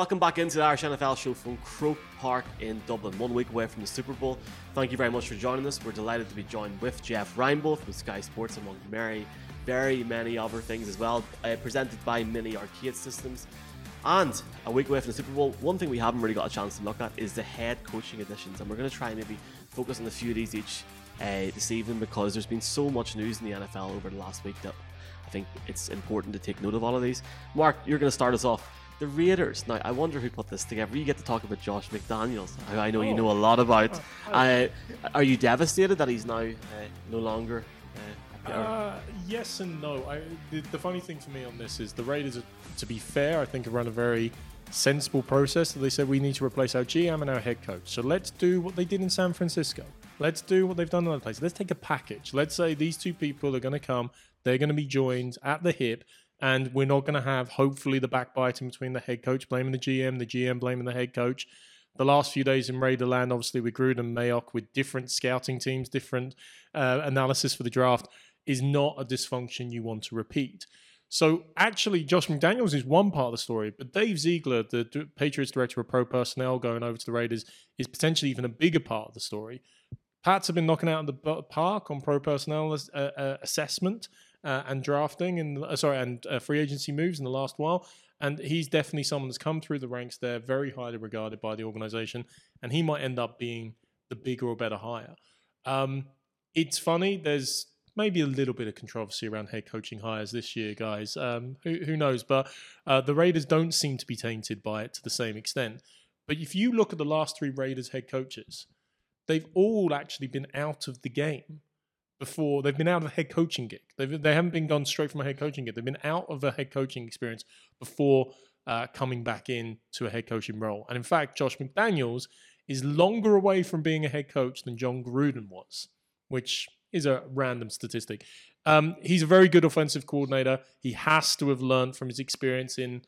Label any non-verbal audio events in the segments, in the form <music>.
Welcome back into the Irish NFL show from Croke Park in Dublin, one week away from the Super Bowl. Thank you very much for joining us. We're delighted to be joined with Jeff Reinebold from Sky Sports, among very, very many other things as well, uh, presented by Mini Arcade Systems. And a week away from the Super Bowl, one thing we haven't really got a chance to look at is the head coaching additions, and we're going to try and maybe focus on a few of these each uh, this evening because there's been so much news in the NFL over the last week that I think it's important to take note of all of these. Mark, you're going to start us off the Raiders. Now, I wonder who put this together. You get to talk about Josh McDaniels, who I know oh. you know a lot about. Oh, uh, are you devastated that he's now uh, no longer? Uh, uh, yes and no. I, the, the, funny thing for me on this is the Raiders, to be fair, I think have run a very sensible process. They said we need to replace our GM and our head coach. So let's do what they did in San Francisco. Let's do what they've done in other places. Let's take a package. Let's say these two people are going to come. They're going to be joined at the hip and we're not going to have hopefully the backbiting between the head coach blaming the GM, the GM blaming the head coach. The last few days in Raiderland, obviously with Gruden Mayock, with different scouting teams, different uh, analysis for the draft, is not a dysfunction you want to repeat. So actually, Josh McDaniels is one part of the story, but Dave Ziegler, the Patriots director of pro personnel, going over to the Raiders, is potentially even a bigger part of the story. Pats have been knocking out of the park on pro personnel uh, uh, assessment uh, and drafting and uh, sorry and uh, free agency moves in the last while. And he's definitely someone that's come through the ranks there, very highly regarded by the organization, and he might end up being the bigger or better hire. Um, it's funny. There's maybe a little bit of controversy around head coaching hires this year, guys. Um, who, who, knows? But uh, the Raiders don't seem to be tainted by it to the same extent. But if you look at the last three Raiders head coaches, they've all actually been out of the game before they've been out of a head coaching gig. They've, they haven't been gone straight from a head coaching gig. They've been out of a head coaching experience before uh, coming back in to a head coaching role. And in fact, Josh McDaniels is longer away from being a head coach than Jon Gruden was, which is a random statistic. Um, he's a very good offensive coordinator. He has to have learned from his experience in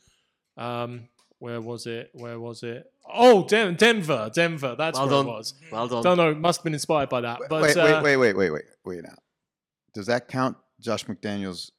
um, where was it? Where was it? Oh, Den- Denver, Denver. That's well where done. it was. Well done. Don't know. Must have been inspired by that. But wait, uh, wait, wait, wait, wait, wait, wait. Now, does that count? Josh McDaniels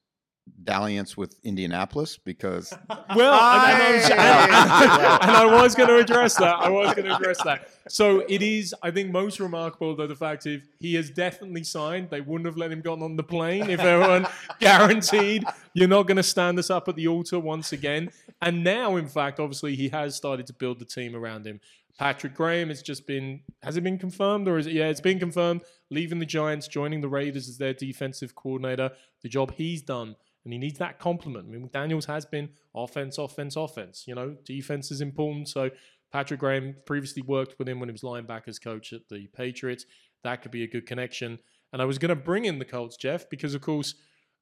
dalliance with Indianapolis because <laughs> well, and, I was, and, and I was going to address that. I was going to address that. So it is, I think, most remarkable though the fact if he has definitely signed. They wouldn't have let him go on the plane if everyone <laughs> guaranteed you're not going to stand us up at the altar once again. And now, in fact, obviously, he has started to build the team around him. Patrick Graham has just been has it been confirmed or is it yeah it's been confirmed leaving the Giants joining the Raiders as their defensive coordinator the job he's done and he needs that compliment. I mean, McDaniels has been offense, offense, offense. You know, defense is important. So Patrick Graham previously worked with him when he was linebackers coach at the Patriots. That could be a good connection. And I was going to bring in the Colts, Jeff, because of course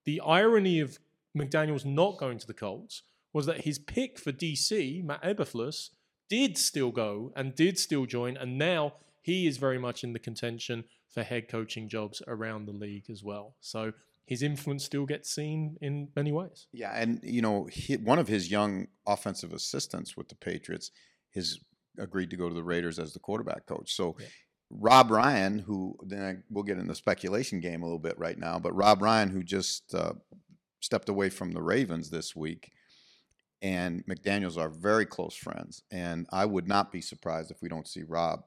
the irony of McDaniels not going to the Colts was that his pick for DC, Matt Eberflus, did still go and did still join, and now he is very much in the contention for head coaching jobs around the league as well. So his influence still gets seen in many ways. Yeah, and you know, he, one of his young offensive assistants with the Patriots has agreed to go to the Raiders as the quarterback coach. So. Yeah. Rob Ryan, who then I, we'll get in the speculation game a little bit right now, but Rob Ryan, who just uh, stepped away from the Ravens this week, and McDaniels are very close friends. And I would not be surprised if we don't see Rob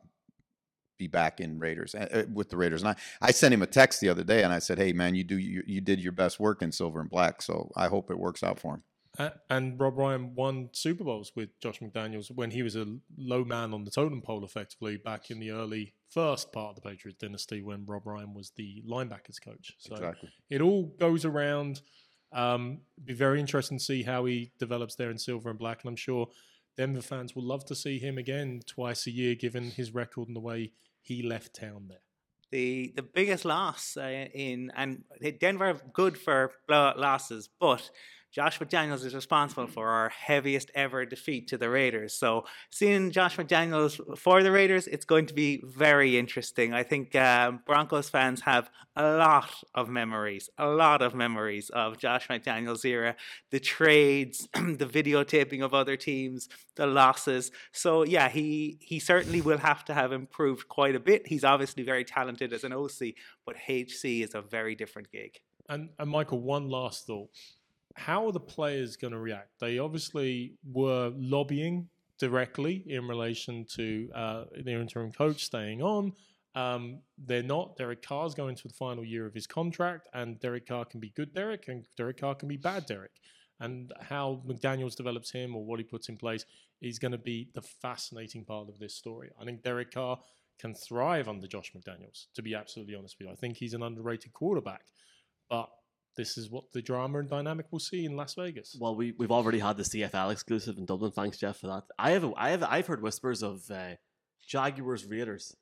be back in Raiders uh, with the Raiders. And I, I sent him a text the other day and I said, "Hey man, you do you, you did your best work in silver and black, so I hope it works out for him." Uh, and Rob Ryan won Super Bowls with Josh McDaniels when he was a low man on the totem pole, effectively back in the early first part of the Patriots dynasty when Rob Ryan was the linebackers coach. So exactly. it all goes around. Um, be very interesting to see how he develops there in silver and black, and I'm sure Denver fans will love to see him again twice a year, given his record and the way he left town there. The the biggest loss uh, in and Denver good for blowout losses, but Josh McDaniels is responsible for our heaviest ever defeat to the Raiders. So seeing Josh McDaniels for the Raiders, it's going to be very interesting. I think um, Broncos fans have a lot of memories, a lot of memories of Josh McDaniels' era, the trades, <clears throat> the videotaping of other teams, the losses. So yeah, he he certainly will have to have improved quite a bit. He's obviously very talented as an OC, but HC is a very different gig. And, and Michael, one last thought how are the players going to react? They obviously were lobbying directly in relation to uh, their interim coach staying on. Um, they're not. Derek Carr's going to the final year of his contract, and Derek Carr can be good Derek, and Derek Carr can be bad Derek. And how McDaniels develops him or what he puts in place is going to be the fascinating part of this story. I think Derek Carr can thrive under Josh McDaniels, to be absolutely honest with you. I think he's an underrated quarterback, but this is what the drama and dynamic we'll see in Las Vegas. Well, we we've already had the CFL exclusive in Dublin. Thanks, Jeff, for that. I have a, I have I've heard whispers of uh, Jaguars Raiders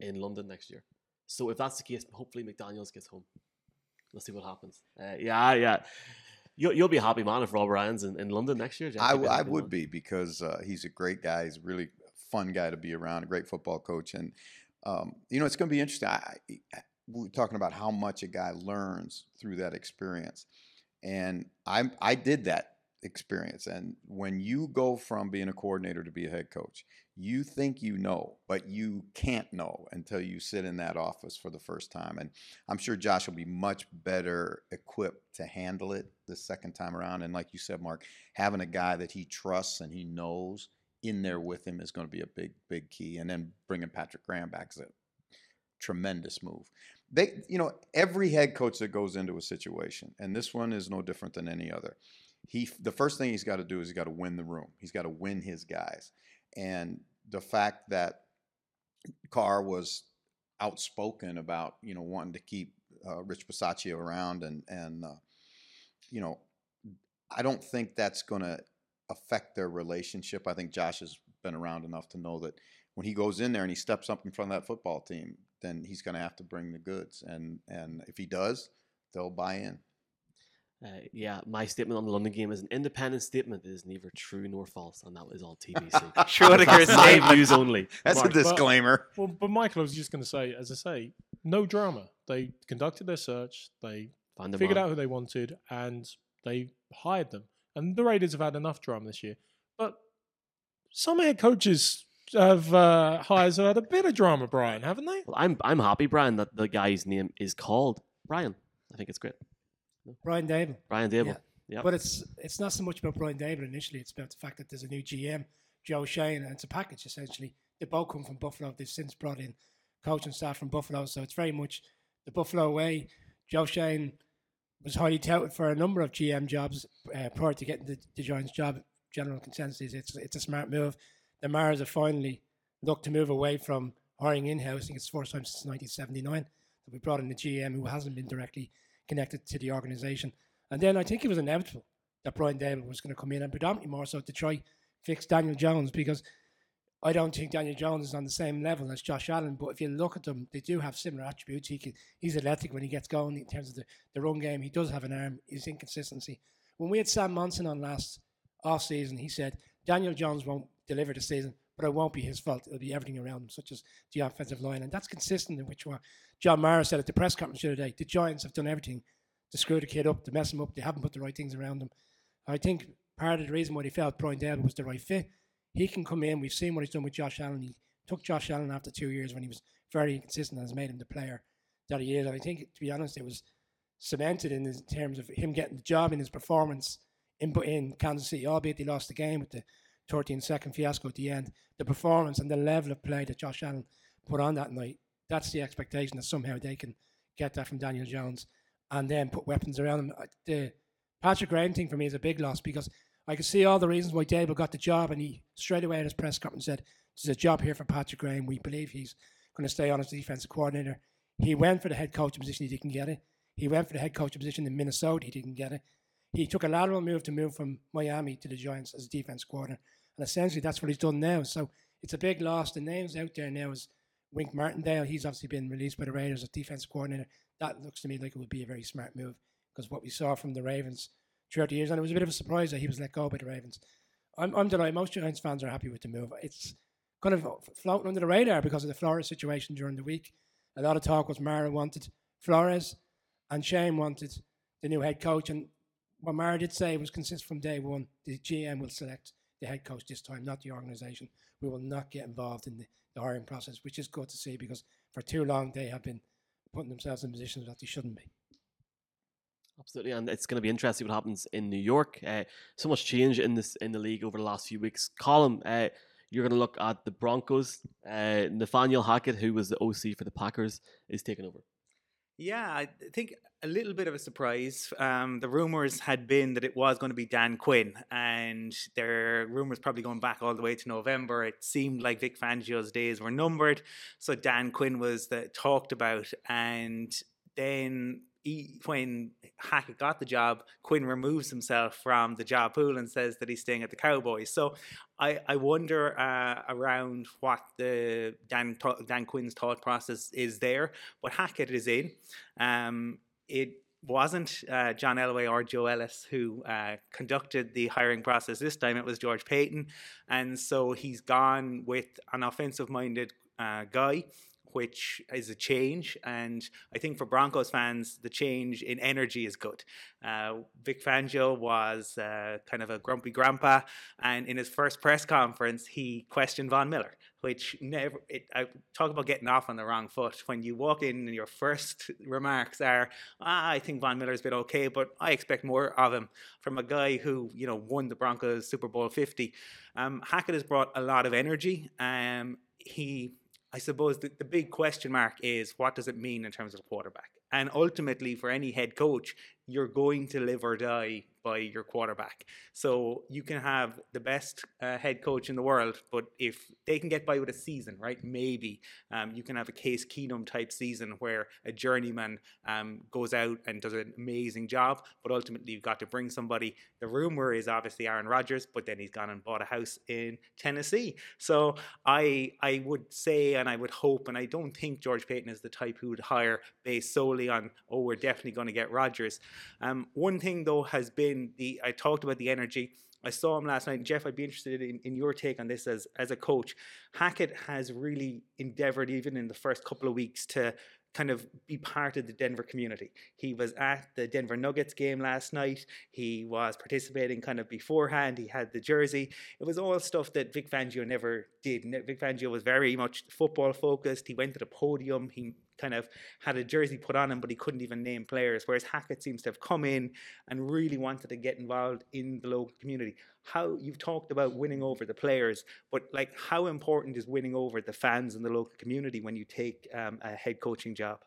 in London next year. So if that's the case, hopefully McDaniel's gets home. Let's see what happens. Uh, yeah, yeah. You'll, you'll be a happy man if Rob Ryan's in, in London next year. Jeff. I, You'll be a I happy would man. be because uh, he's a great guy. He's a really fun guy to be around, a great football coach. And, um, you know, it's going to be interesting. I, I, we we're talking about how much a guy learns through that experience. And I, I did that experience. And when you go from being a coordinator to be a head coach, you think you know, but you can't know until you sit in that office for the first time. And I'm sure Josh will be much better equipped to handle it the second time around. And like you said, Mark, having a guy that he trusts and he knows in there with him is going to be a big, big key. And then bringing Patrick Graham back is a tremendous move. They, you know, every head coach that goes into a situation, and this one is no different than any other. He, the first thing he's got to do is he's got to win the room. He's got to win his guys, and the fact that Carr was outspoken about, you know, wanting to keep uh, Rich Bisaccia around, and and uh, you know, I don't think that's going to affect their relationship. I think Josh has been around enough to know that when he goes in there and he steps up in front of that football team, then he's going to have to bring the goods, and and if he does, they'll buy in. Uh, yeah, my statement on the London game is an independent statement. It is neither true nor false, and that is all TBC. Schrodinger's <laughs> That's my views only. <laughs> That's Mark, a but- disclaimer. Well, but Michael, I was just going to say, as I say, no drama. They conducted their search, they Find figured on. out who they wanted, and they hired them. And the Raiders have had enough drama this year. But some head coaches have uh, hires have had a bit of drama, Brian, haven't they? Well, I'm I'm happy, Brian, that the guy's name is called Brian. I think it's great. Brian Daboll. Brian Daboll. Yeah. Yep. But it's it's not so much about Brian Daboll initially. It's about the fact that there's a new GM, Joe Schoen, and it's a package essentially. They both come from Buffalo. They've since brought in coaching staff from Buffalo, so it's very much the Buffalo way. Joe Schoen was highly touted for a number of GM jobs uh, prior to getting the, the Giants job. General consensus is it's it's a smart move. The Mars have finally looked to move away from hiring in house. I think it's the first time since 1979 that we brought in a GM who hasn't been directly connected to the organization. And then I think it was inevitable that Brian Daboll was going to come in and predominantly more so to try fix Daniel Jones because I don't think Daniel Jones is on the same level as Josh Allen. But if you look at them, they do have similar attributes. He can, he's athletic when he gets going in terms of the, the run game. He does have an arm. His inconsistency. When we had Sam Monson on last off season, he said Daniel Jones won't deliver the season, but it won't be his fault. It'll be everything around him, such as the offensive line, and that's consistent in which what John Mara said at the press conference the other day. The Giants have done everything to screw the kid up, to mess him up. They haven't put the right things around him. I think part of the reason why they felt Brian Dale was the right fit, he can come in. We've seen what he's done with Josh Allen. He took Josh Allen after two years when he was very inconsistent and has made him the player that he is. And I think, to be honest, it was cemented in terms of him getting the job in his performance in, in Kansas City, albeit they lost the game with the 13 second fiasco at the end. The performance and the level of play that Josh Allen put on that night, that's the expectation that somehow they can get that from Daniel Jones and then put weapons around him. Uh, the Patrick Graham thing for me is a big loss because I can see all the reasons why Daboll got the job, and he straight away at his press conference said, "There's a job here for Patrick Graham. We believe he's going to stay on as defensive coordinator." He went for the head coach position. He didn't get it. He went for the head coach position in Minnesota. He didn't get it. He took a lateral move to move from Miami to the Giants as a defense coordinator, and essentially that's what he's done now. So it's a big loss. The names out there now is Wink Martindale. He's obviously been released by the Raiders as defensive coordinator. That looks to me like it would be a very smart move because what we saw from the Ravens throughout the years, and it was a bit of a surprise that he was let go by the Ravens. I'm, I'm delighted. Most Giants fans are happy with the move. It's kind of floating under the radar because of the Flores situation during the week. A lot of talk was Mara wanted Flores, and Schoen wanted the new head coach. And what Mara did say was consistent from day one: the GM will select the head coach this time, not the organization. We will not get involved in the, the hiring process, which is good to see because for too long they have been putting themselves in positions that they shouldn't be. Absolutely, and it's going to be interesting what happens in New York. Uh, so much change in this in the league over the last few weeks. Colin, uh, you're going to look at the Broncos. Uh, Nathaniel Hackett, who was the OC for the Packers, is taking over. Yeah, I think a little bit of a surprise. Um, the rumors had been that it was going to be Dan Quinn, and there rumors probably going back all the way to November. It seemed like Vic Fangio's days were numbered, so Dan Quinn was the, talked about, and then he, when Hackett got the job, Quinn removes himself from the job pool and says that he's staying at the Cowboys. So I, I wonder uh, around what the Dan, Dan Quinn's thought process is there. But Hackett is in. Um, it wasn't uh, John Elway or Joe Ellis who uh, conducted the hiring process this time. It was George Paton. And so he's gone with an offensive minded uh, guy which is a change. And I think for Broncos fans, the change in energy is good. Uh, Vic Fangio was uh, kind of a grumpy grandpa, and in his first press conference, he questioned Von Miller, which never. It, I talk about getting off on the wrong foot. When you walk in, and your first remarks are, ah, "I think Von Miller's been okay, but I expect more of him." From a guy who you know won the Broncos Super Bowl Fifty, um, Hackett has brought a lot of energy. Um, he I suppose the, the big question mark is what does it mean in terms of quarterback? And ultimately, for any head coach, you're going to live or die by your quarterback. So you can have the best uh, head coach in the world, but if they can get by with a season, right, maybe um, you can have a Case Keenum type season where a journeyman um, goes out and does an amazing job, but ultimately you've got to bring somebody. The rumor is obviously Aaron Rodgers, but then he's gone and bought a house in Tennessee. So I I would say and I would hope, and I don't think George Paton is the type who would hire based solely on oh we're definitely going to get Rodgers. Um, one thing though has been the I talked about the energy. I saw him last night. Jeff, I'd be interested in, in your take on this as as a coach. Hackett has really endeavored, even in the first couple of weeks, to kind of be part of the Denver community. He was at the Denver Nuggets game last night. He was participating kind of beforehand. He had the jersey. It was all stuff that Vic Fangio never did. Vic Fangio was very much football focused. He went to the podium. He kind of had a jersey put on him, but he couldn't even name players. Whereas Hackett seems to have come in and really wanted to get involved in the local community. How you've talked about winning over the players, but like how important is winning over the fans and the local community when you take um, a head coaching job?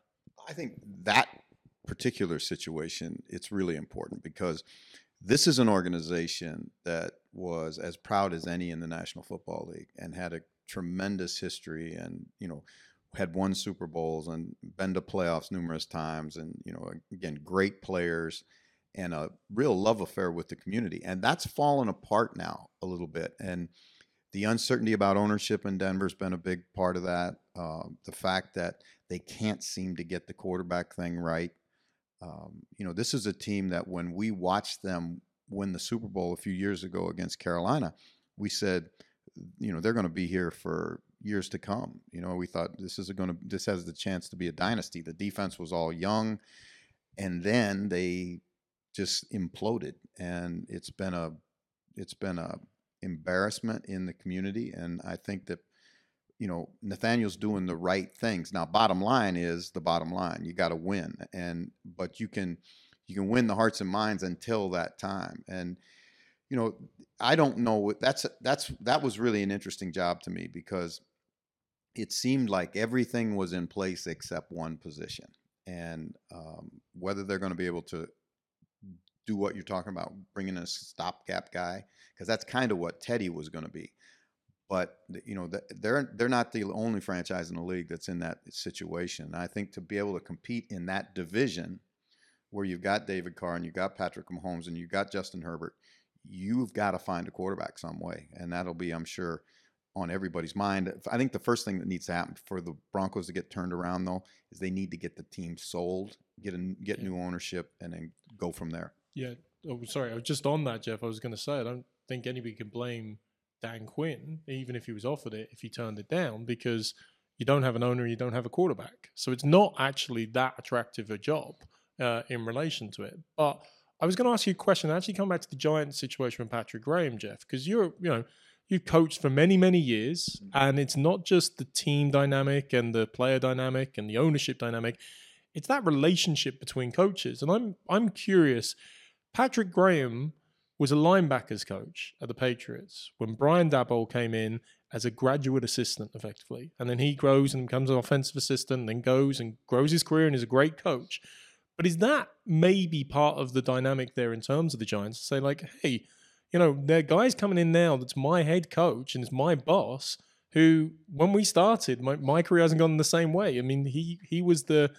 I think that particular situation it's really important because this is an organization that was as proud as any in the National Football League and had a tremendous history and you know had won Super Bowls and been to playoffs numerous times, and you know, again, great players and a real love affair with the community. And that's fallen apart now a little bit. And the uncertainty about ownership in Denver's been a big part of that. Uh, the fact that they can't seem to get the quarterback thing right. Um, you know, this is a team that when we watched them win the Super Bowl a few years ago against Carolina, we said, you know, they're going to be here for years to come. You know, we thought this is going to this has the chance to be a dynasty. The defense was all young, and then they just imploded, and it's been a it's been a embarrassment in the community. And I think that you know Nathaniel's doing the right things. Now, bottom line is the bottom line. You got to win, and but you can you can win the hearts and minds until that time, and you know, I don't know. That's that's that was really an interesting job to me because it seemed like everything was in place except one position. And um, whether they're going to be able to do what you're talking about, bringing a stopgap guy, because that's kind of what Teddy was going to be. But you know, they're they're not the only franchise in the league that's in that situation. And I think to be able to compete in that division, where you've got David Carr and you've got Patrick Mahomes and you've got Justin Herbert, you've got to find a quarterback some way, and that'll be, I'm sure, on everybody's mind. I think the first thing that needs to happen for the Broncos to get turned around, though, is they need to get the team sold, get a, get yeah. new ownership, and then go from there. Yeah. Oh, sorry. I was just on that, Jeff. I was going to say I don't think anybody can blame Dan Quinn, even if he was offered it, if he turned it down, because you don't have an owner, you don't have a quarterback. So it's not actually that attractive a job uh, in relation to it. But I was going to ask you a question. I actually come back to the Giants situation with Patrick Graham, Jeff, because you're, you know, you've coached for many, many years, mm-hmm. and it's not just the team dynamic and the player dynamic and the ownership dynamic. It's that relationship between coaches, and I'm I'm curious. Patrick Graham was a linebackers coach at the Patriots when Brian Daboll came in as a graduate assistant, effectively, and then he grows and becomes an offensive assistant, and then goes and grows his career and is a great coach. But is that maybe part of the dynamic there in terms of the Giants to say like, hey, you know, there are guys coming in now that's my head coach and is my boss who, when we started, my, my career hasn't gone the same way. I mean, he he was the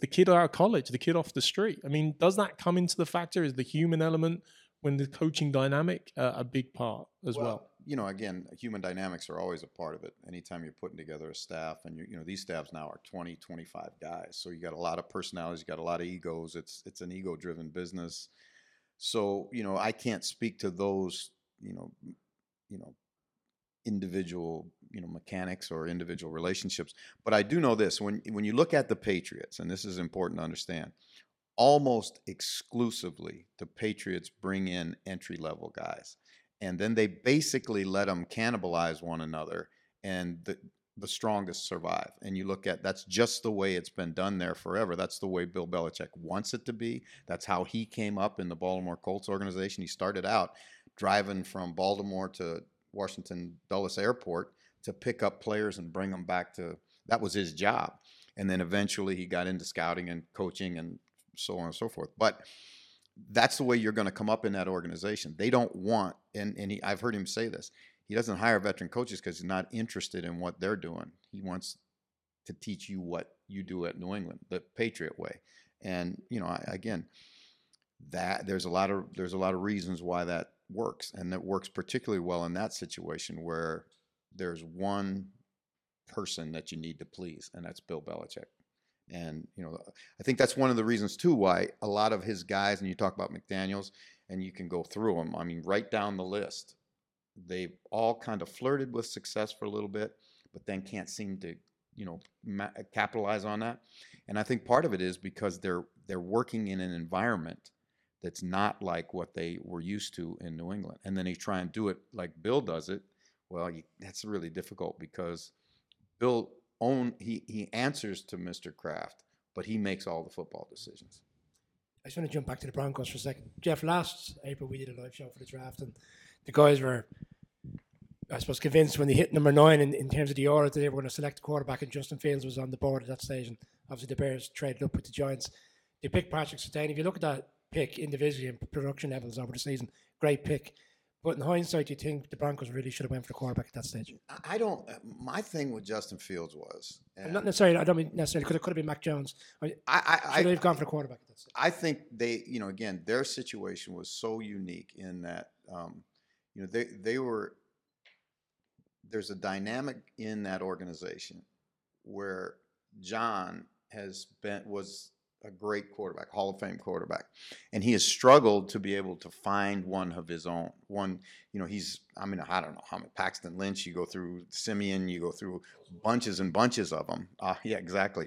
the kid out of college, the kid off the street. I mean, does that come into the factor? Is the human element when the coaching dynamic uh, a big part as well, well? You know, again, human dynamics are always a part of it. Anytime you're putting together a staff, and you you know these staffs now are 20, 25 guys, so you got a lot of personalities, you got a lot of egos. It's it's an ego-driven business. So you know, I can't speak to those you know, you know, individual you know mechanics or individual relationships. But I do know this: when when you look at the Patriots, and this is important to understand, almost exclusively the Patriots bring in entry level guys, and then they basically let them cannibalize one another, and the the strongest survive. And you look at that's just the way it's been done there forever. That's the way Bill Belichick wants it to be. That's how he came up in the Baltimore Colts organization. He started out driving from Baltimore to Washington Dulles Airport to pick up players and bring them back to that was his job. And then eventually he got into scouting and coaching and so on and so forth. But that's the way you're going to come up in that organization. They don't want, and, and he, I've heard him say this, he doesn't hire veteran coaches because he's not interested in what they're doing. He wants to teach you what you do at New England, the Patriot way. And, you know, I, again, that there's a lot of there's a lot of reasons why that works and that works particularly well in that situation where there's one person that you need to please, and that's Bill Belichick. And you know, I think that's one of the reasons too why a lot of his guys, and you talk about McDaniels, and you can go through them. I mean, right down the list, they've all kind of flirted with success for a little bit, but then can't seem to, you know, ma- uh, capitalize on that. And I think part of it is because they're they're working in an environment that's not like what they were used to in New England. And then they try and do it like Bill does it, well, you, that's really difficult because Bill own he he answers to Mr. Kraft, but he makes all the football decisions. I just want to jump back to the Broncos for a second. Jeff, last April we did a live show for the draft, and the guys were, I suppose, convinced when they hit number nine in, in terms of the order that they were going to select a quarterback, and Justin Fields was on the board at that stage. And obviously, the Bears traded up with the Giants. They picked Patrick Surtain. If you look at that pick individually and production levels over the season, great pick. But in hindsight, do you think the Broncos really should have went for the quarterback at that stage? I don't. Uh, my thing with Justin Fields was not necessarily. I don't mean necessarily because it could have been Mac Jones. I, I, I should have gone for the quarterback. At that stage. I think they, you know, again, their situation was so unique in that, um, you know, they they were. There's a dynamic in that organization where John has been was a great quarterback, Hall of Fame quarterback, and he has struggled to be able to find one of his own. One, you know, he's I mean I don't know how many Paxton Lynch. You go through Siemian you go through bunches and bunches of them. Uh, <laughs> yeah, exactly,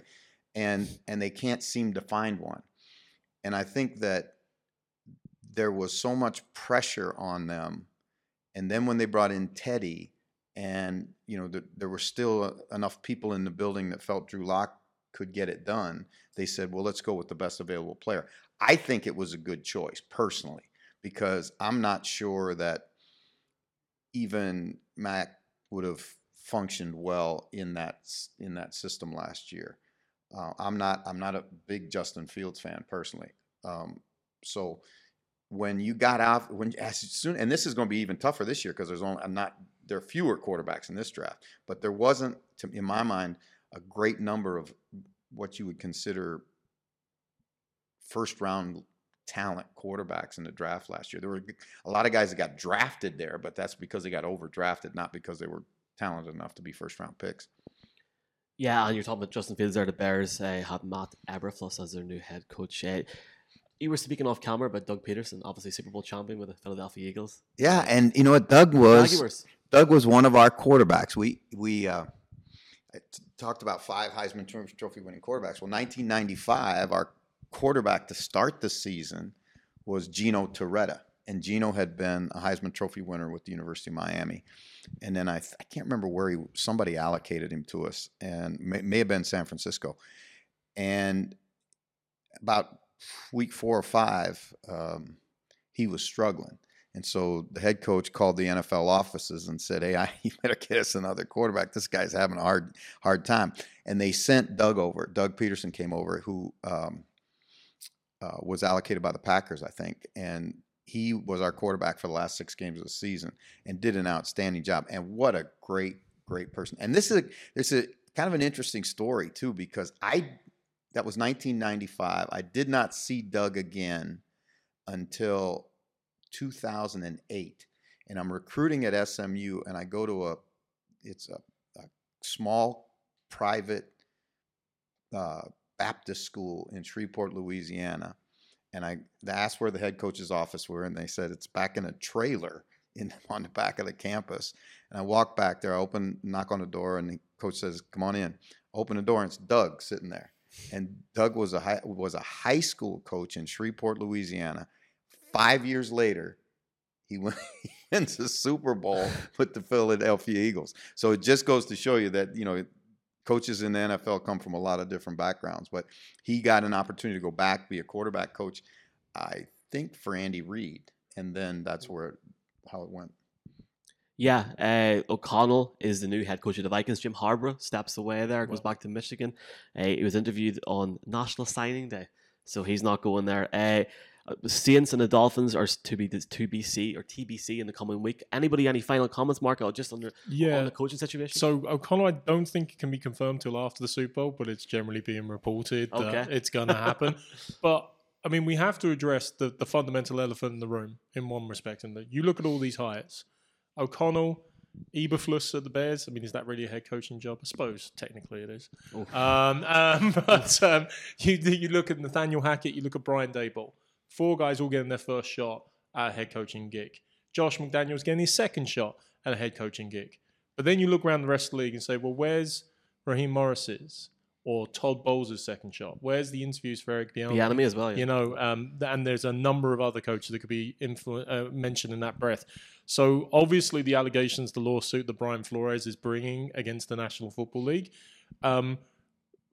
and and they can't seem to find one. And I think that there was so much pressure on them, and then when they brought in Teddy, and you know the, there were still enough people in the building that felt Drew Lock could get it done, they said, well, let's go with the best available player. I think it was a good choice personally because I'm not sure that even Mac would have functioned well in that in that system last year. Uh, I'm not I'm not a big Justin Fields fan personally. Um, so when you got out when as soon and this is going to be even tougher this year because there's only I'm not there are fewer quarterbacks in this draft, but there wasn't to, in my mind a great number of what you would consider first round talent quarterbacks in the draft last year. There were a lot of guys that got drafted there, but that's because they got overdrafted, not because they were talented enough to be first round picks. Yeah, and you're talking about Justin Fields there. The Bears uh, have Matt Eberflus as their new head coach. Uh, you were speaking off camera about Doug Pederson, obviously Super Bowl champion with the Philadelphia Eagles. Yeah, and you know what Doug was? Doug was one of our quarterbacks. We we uh, talked about five Heisman Trophy winning quarterbacks. Well, 1995, our quarterback to start the season was Gino Torretta. And Gino had been a Heisman Trophy winner with the University of Miami. And then I, I can't remember where he, somebody allocated him to us, and may, may have been San Francisco. And about week four or five, um, he was struggling. And so the head coach called the NFL offices and said, "Hey, <laughs> I, you better get us another quarterback. This guy's having a hard hard time." And they sent Doug over. Doug Pederson came over, who um, uh, was allocated by the Packers, I think, and he was our quarterback for the last six games of the season and did an outstanding job. And what a great, great person. And this is a, this is a, kind of an interesting story too because I that was 1995. I did not see Doug again until 2008, and I'm recruiting at SMU, and I go to a it's a, a small private uh, Baptist school in Shreveport, Louisiana, and I asked where the head coach's office were, and they said it's back in a trailer in on the back of the campus. And I walk back there, I open, knock on the door, and the coach says, "Come on in." Open the door, and it's Doug sitting there. And Doug was a high, was a high school coach in Shreveport, Louisiana. Five years later, he went <laughs> the Super Bowl with the Philadelphia Eagles. So it just goes to show you that you know coaches in the NFL come from a lot of different backgrounds, but he got an opportunity to go back, be a quarterback coach, I think for Andy Reid, and then that's mm. where how it went. Yeah, uh, O'Connell is the new head coach of the Vikings. Jim Harbaugh steps away there, goes back to Michigan. Uh, he was interviewed on National Signing Day, so he's not going there. Uh, Saints and the Dolphins are to be the to BC or TBC in the coming week. Anybody, any final comments, Marco, just under Yeah. on the coaching situation? So O'Connell, I don't think it can be confirmed till after the Super Bowl, but it's generally being reported Okay. that it's going to happen. <laughs> but I mean, we have to address the, the fundamental elephant in the room in one respect, in that you look at all these hires. O'Connell, Eberflus at the Bears. I mean, is that really a head coaching job? I suppose technically it is. Um, um, <laughs> but um, you you look at Nathaniel Hackett, you look at Brian Daboll. Four guys all getting their first shot at a head coaching gig. Josh McDaniels getting his second shot at a head coaching gig. But then you look around the rest of the league and say, well, where's Raheem Morris's or Todd Bowles' second shot? Where's the interviews for Eric Bieniemy? the enemy as well. Yeah. You know, um, and there's a number of other coaches that could be influ- uh, mentioned in that breath. So obviously, the allegations, the lawsuit that Brian Flores is bringing against the National Football League, um,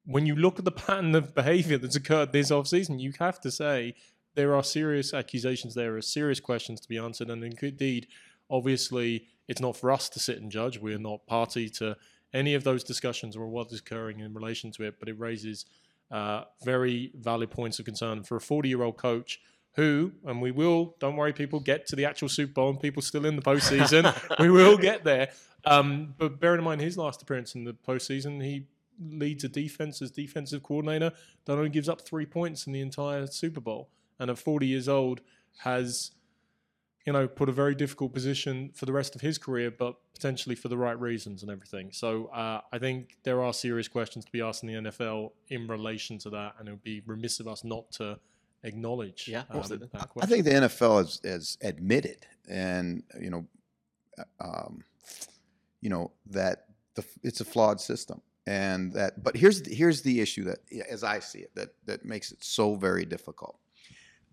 when you look at the <laughs> pattern of behaviour that's occurred this offseason, you have to say there are serious accusations, there are serious questions to be answered, and indeed, obviously, it's not for us to sit and judge. We are not party to any of those discussions or what is occurring in relation to it, but it raises uh, very valid points of concern for a 40 year old coach who, and we will, don't worry, people, get to the actual Super Bowl and people still in the postseason. <laughs> we will get there. Um, but bearing in mind his last appearance in the postseason, he leads a defense as defensive coordinator that only gives up three points in the entire Super Bowl. And at 40 years old, has you know, put a very difficult position for the rest of his career, but potentially for the right reasons and everything. So uh, I think there are serious questions to be asked in the NFL in relation to that, and it would be remiss of us not to acknowledge Yeah, um, absolutely. that I think the NFL has, has admitted, and you know, um, you know that the, it's a flawed system, and that. But here's the, here's the issue that, as I see it, that that makes it so very difficult.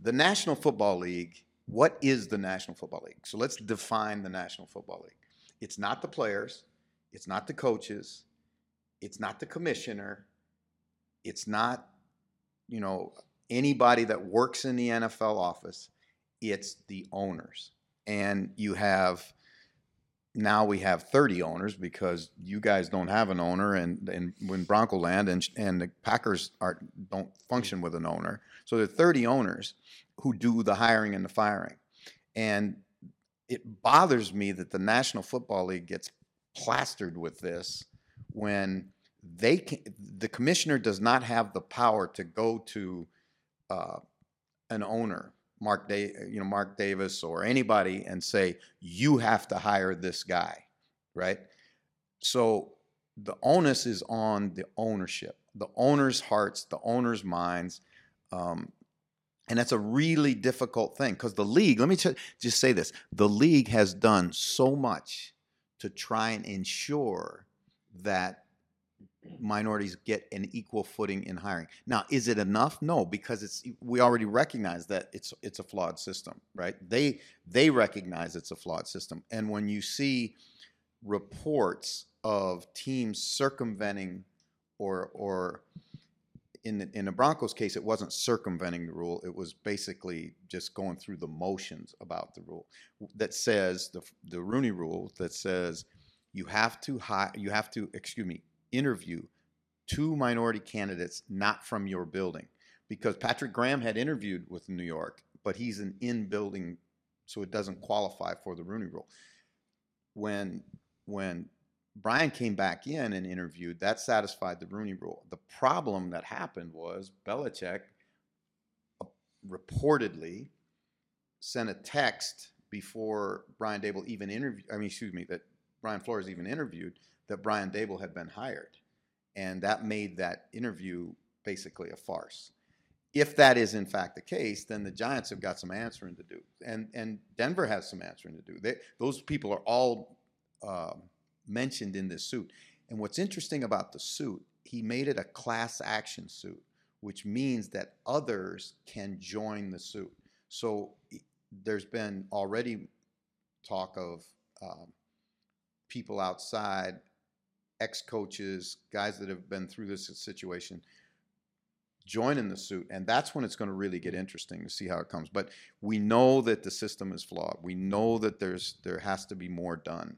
The National Football League. What is the National Football League? So let's define the National Football League. It's not the players. It's not the coaches. It's not the commissioner. It's not, you know, anybody that works in the NFL office. It's the owners. And you have now we have 30 owners because you guys don't have an owner and, and when Bronco land and, and the Packers are don't function with an owner. So there are 30 owners who do the hiring and the firing. And it bothers me that the National Football League gets plastered with this when they can, the commissioner does not have the power to go to uh, an owner, Mark da- you know Mark Davis or anybody, and say you have to hire this guy, right? So the onus is on the ownership, the owner's hearts, the owner's minds. Um, and that's a really difficult thing because the league, let me just say this the league has done so much to try and ensure that minorities get an equal footing in hiring. Now, is it enough? No, because it's we already recognize that it's it's a flawed system, right? They they recognize it's a flawed system. And when you see reports of teams circumventing or or in the, in the Broncos case, it wasn't circumventing the rule. It was basically just going through the motions about the rule that says the the Rooney Rule that says you have to hire, you have to excuse me interview two minority candidates not from your building because Patrick Graham had interviewed with New York, but he's an in building, so it doesn't qualify for the Rooney Rule. When when Brian came back in and interviewed, that satisfied the Rooney Rule. The problem that happened was Belichick reportedly sent a text before Brian Daboll even interviewed. I mean, excuse me, that Brian Flores even interviewed that Brian Daboll had been hired, and that made that interview basically a farce. If that is in fact the case, then the Giants have got some answering to do, and and Denver has some answering to do. They, those people are all. Um, mentioned in this suit. And what's interesting about the suit, he made it a class action suit, which means that others can join the suit. So there's been already talk of um, people outside, ex coaches, guys that have been through this situation joining the suit and that's when it's going to really get interesting to see how it comes but we know that the system is flawed we know that there's there has to be more done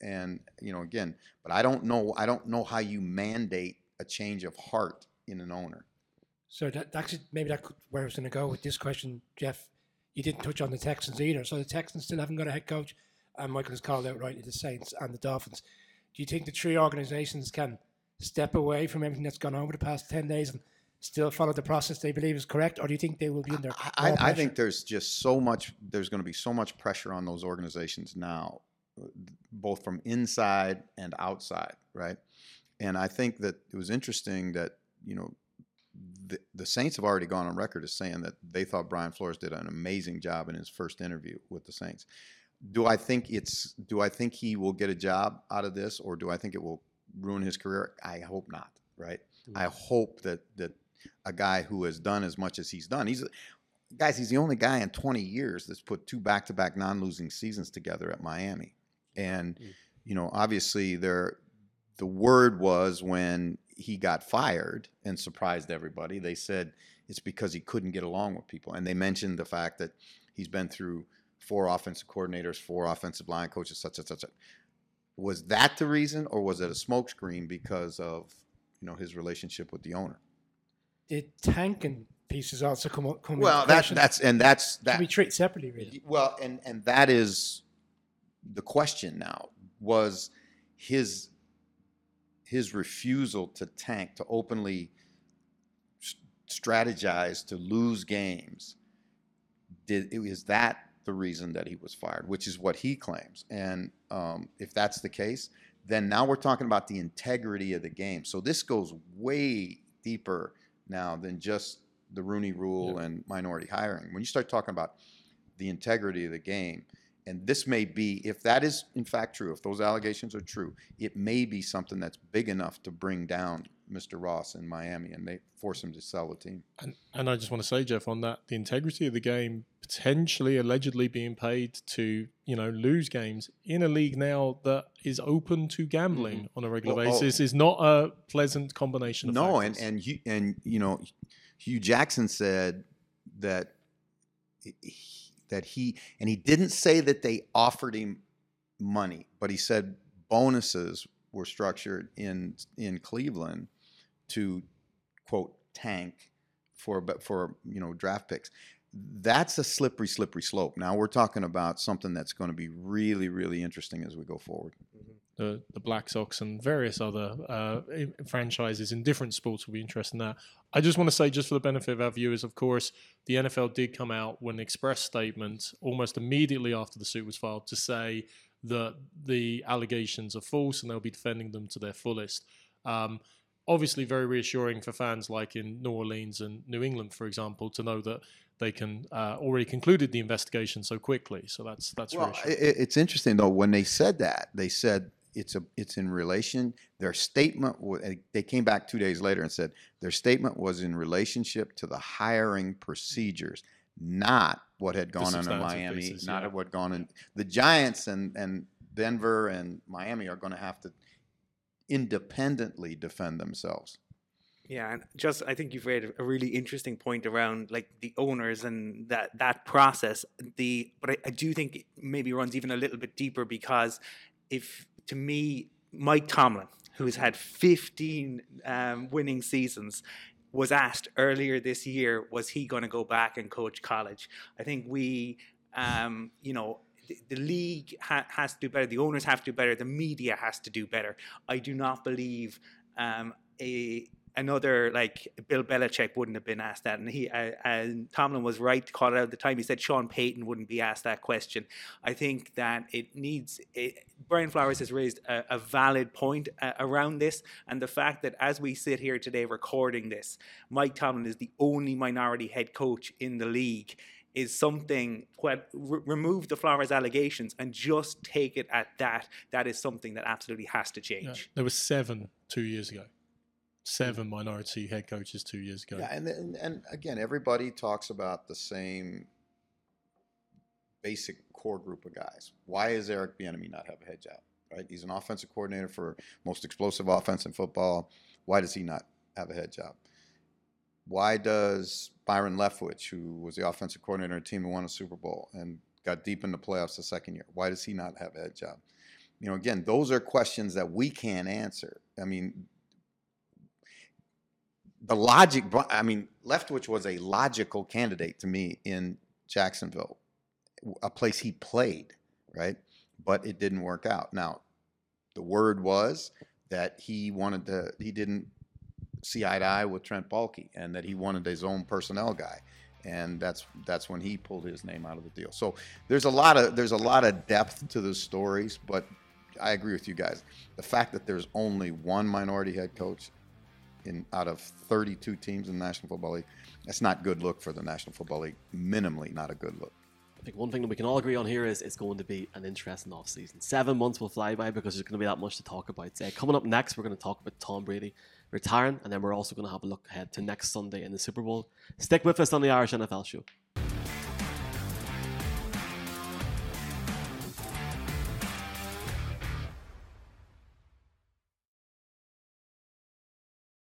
and you know again but i don't know i don't know how you mandate a change of heart in an owner. So that actually maybe that could, where i was going to go with this question jeff you didn't touch on the texans either so the texans still haven't got a head coach and michael has called out rightly the saints and the dolphins. Do you think the three organizations can step away from everything that's gone on over the past 10 days and still follow the process they believe is correct or do you think they will be under I, I, I think there's just so much there's going to be so much pressure on those organizations now both from inside and outside, right? And I think that it was interesting that you know the, the Saints have already gone on record as saying that they thought Brian Flores did an amazing job in his first interview with the Saints. Do I think it's do I think he will get a job out of this, or do I think it will ruin his career? I hope not. Right? Mm-hmm. I hope that that a guy who has done as much as he's done. He's guys. He's the only guy in 20 years that's put two back-to-back non-losing seasons together at Miami. And mm. you know, obviously, there the word was when he got fired and surprised everybody. They said it's because he couldn't get along with people, and they mentioned the fact that he's been through four offensive coordinators, four offensive line coaches, such and such. such. Was that the reason, or was it a smokescreen because of you know his relationship with the owner? Did tanking pieces also come up? Come well, that's that's and that's that. Can we treat separately, really? Well, and and that is the question now was his his refusal to tank to openly strategize to lose games. Did is that the reason that he was fired which is what he claims. And um, if that's the case then now we're talking about the integrity of the game. So this goes way deeper now than just the rooney rule and minority hiring. When you start talking about the integrity of the game and this may be, if that is in fact true, if those allegations are true, it may be something that's big enough to bring down Mr. Ross in Miami and they force him to sell the team. And, and I just want to say, Jeff, on that, the integrity of the game potentially, allegedly being paid to, you know, lose games in a league now that is open to gambling mm-hmm. on a regular well, oh. basis oh, is not a pleasant combination of no, factors. and and and you know, Hue Jackson said that. He, that he and he didn't say that they offered him money, but he said bonuses were structured in in Cleveland to quote tank for but for you know draft picks. That's a slippery, slippery slope. Now we're talking about something that's going to be really, really interesting as we go forward. The, the Black Sox and various other uh, franchises in different sports will be interested in that. I just want to say, just for the benefit of our viewers, of course, the NFL did come out with an express statement almost immediately after the suit was filed to say that the allegations are false and they'll be defending them to their fullest. Um, obviously, very reassuring for fans like in New Orleans and New England, for example, to know that they can uh, already concluded the investigation so quickly. So that's that's reassuring. well, it's interesting though when they said that they said it's a it's in relation. Their statement eh, they came back two days later and said their statement was in relationship to the hiring procedures, not what had gone on in Miami, pieces, not yeah. what gone in the Giants and and Denver and Miami are going to have to independently defend themselves. Yeah, and just I think you've made a really interesting point around like the owners and that that process. The but I, I do think it maybe runs even a little bit deeper because if to me Mike Tomlin, who's had 15 um, winning seasons, was asked earlier this year, was he going to go back and coach college? I think we, um, you know, the, the league ha- has to do better. The owners have to do better. The media has to do better. I do not believe um, a another like Bill Belichick wouldn't have been asked that, and he uh, and Tomlin was right to call it out at the time. He said Sean Payton wouldn't be asked that question. I think that it needs. It, Brian Flores has raised a, a valid point uh, around this, and the fact that as we sit here today recording this, Mike Tomlin is the only minority head coach in the league. Is something re- remove the Flores allegations and just take it at that. That is something that absolutely has to change. Yeah, there were seven two years ago. Seven minority head coaches two years ago. Yeah, and, and and again, everybody talks about the same basic core group of guys. Why is Eric Bieniemy not have a head job? Right, he's an offensive coordinator for most explosive offense in football. Why does he not have a head job? Why does Byron Leftwich, who was the offensive coordinator of a team that won a Super Bowl and got deep in the playoffs the second year, why does he not have a head job? You know, again, those are questions that we can't answer. I mean, the logic, I mean, Leftwich was a logical candidate to me in Jacksonville, a place he played, right? But it didn't work out. Now, the word was that he wanted to, he didn't see eye to eye with Trent Baalke and that he wanted his own personnel guy. And that's that's when he pulled his name out of the deal. So there's a lot of there's a lot of depth to the stories, but I agree with you guys. The fact that there's only one minority head coach in out of 32 teams in the National Football League. That's not good look for the National Football League. Minimally, not a good look. I think one thing that we can all agree on here is it's going to be an interesting off season. Seven months will fly by because there's going to be that much to talk about. Uh, coming up next, we're going to talk about Tom Brady retiring, and then we're also going to have a look ahead to next Sunday in the Super Bowl. Stick with us on the Irish NFL Show.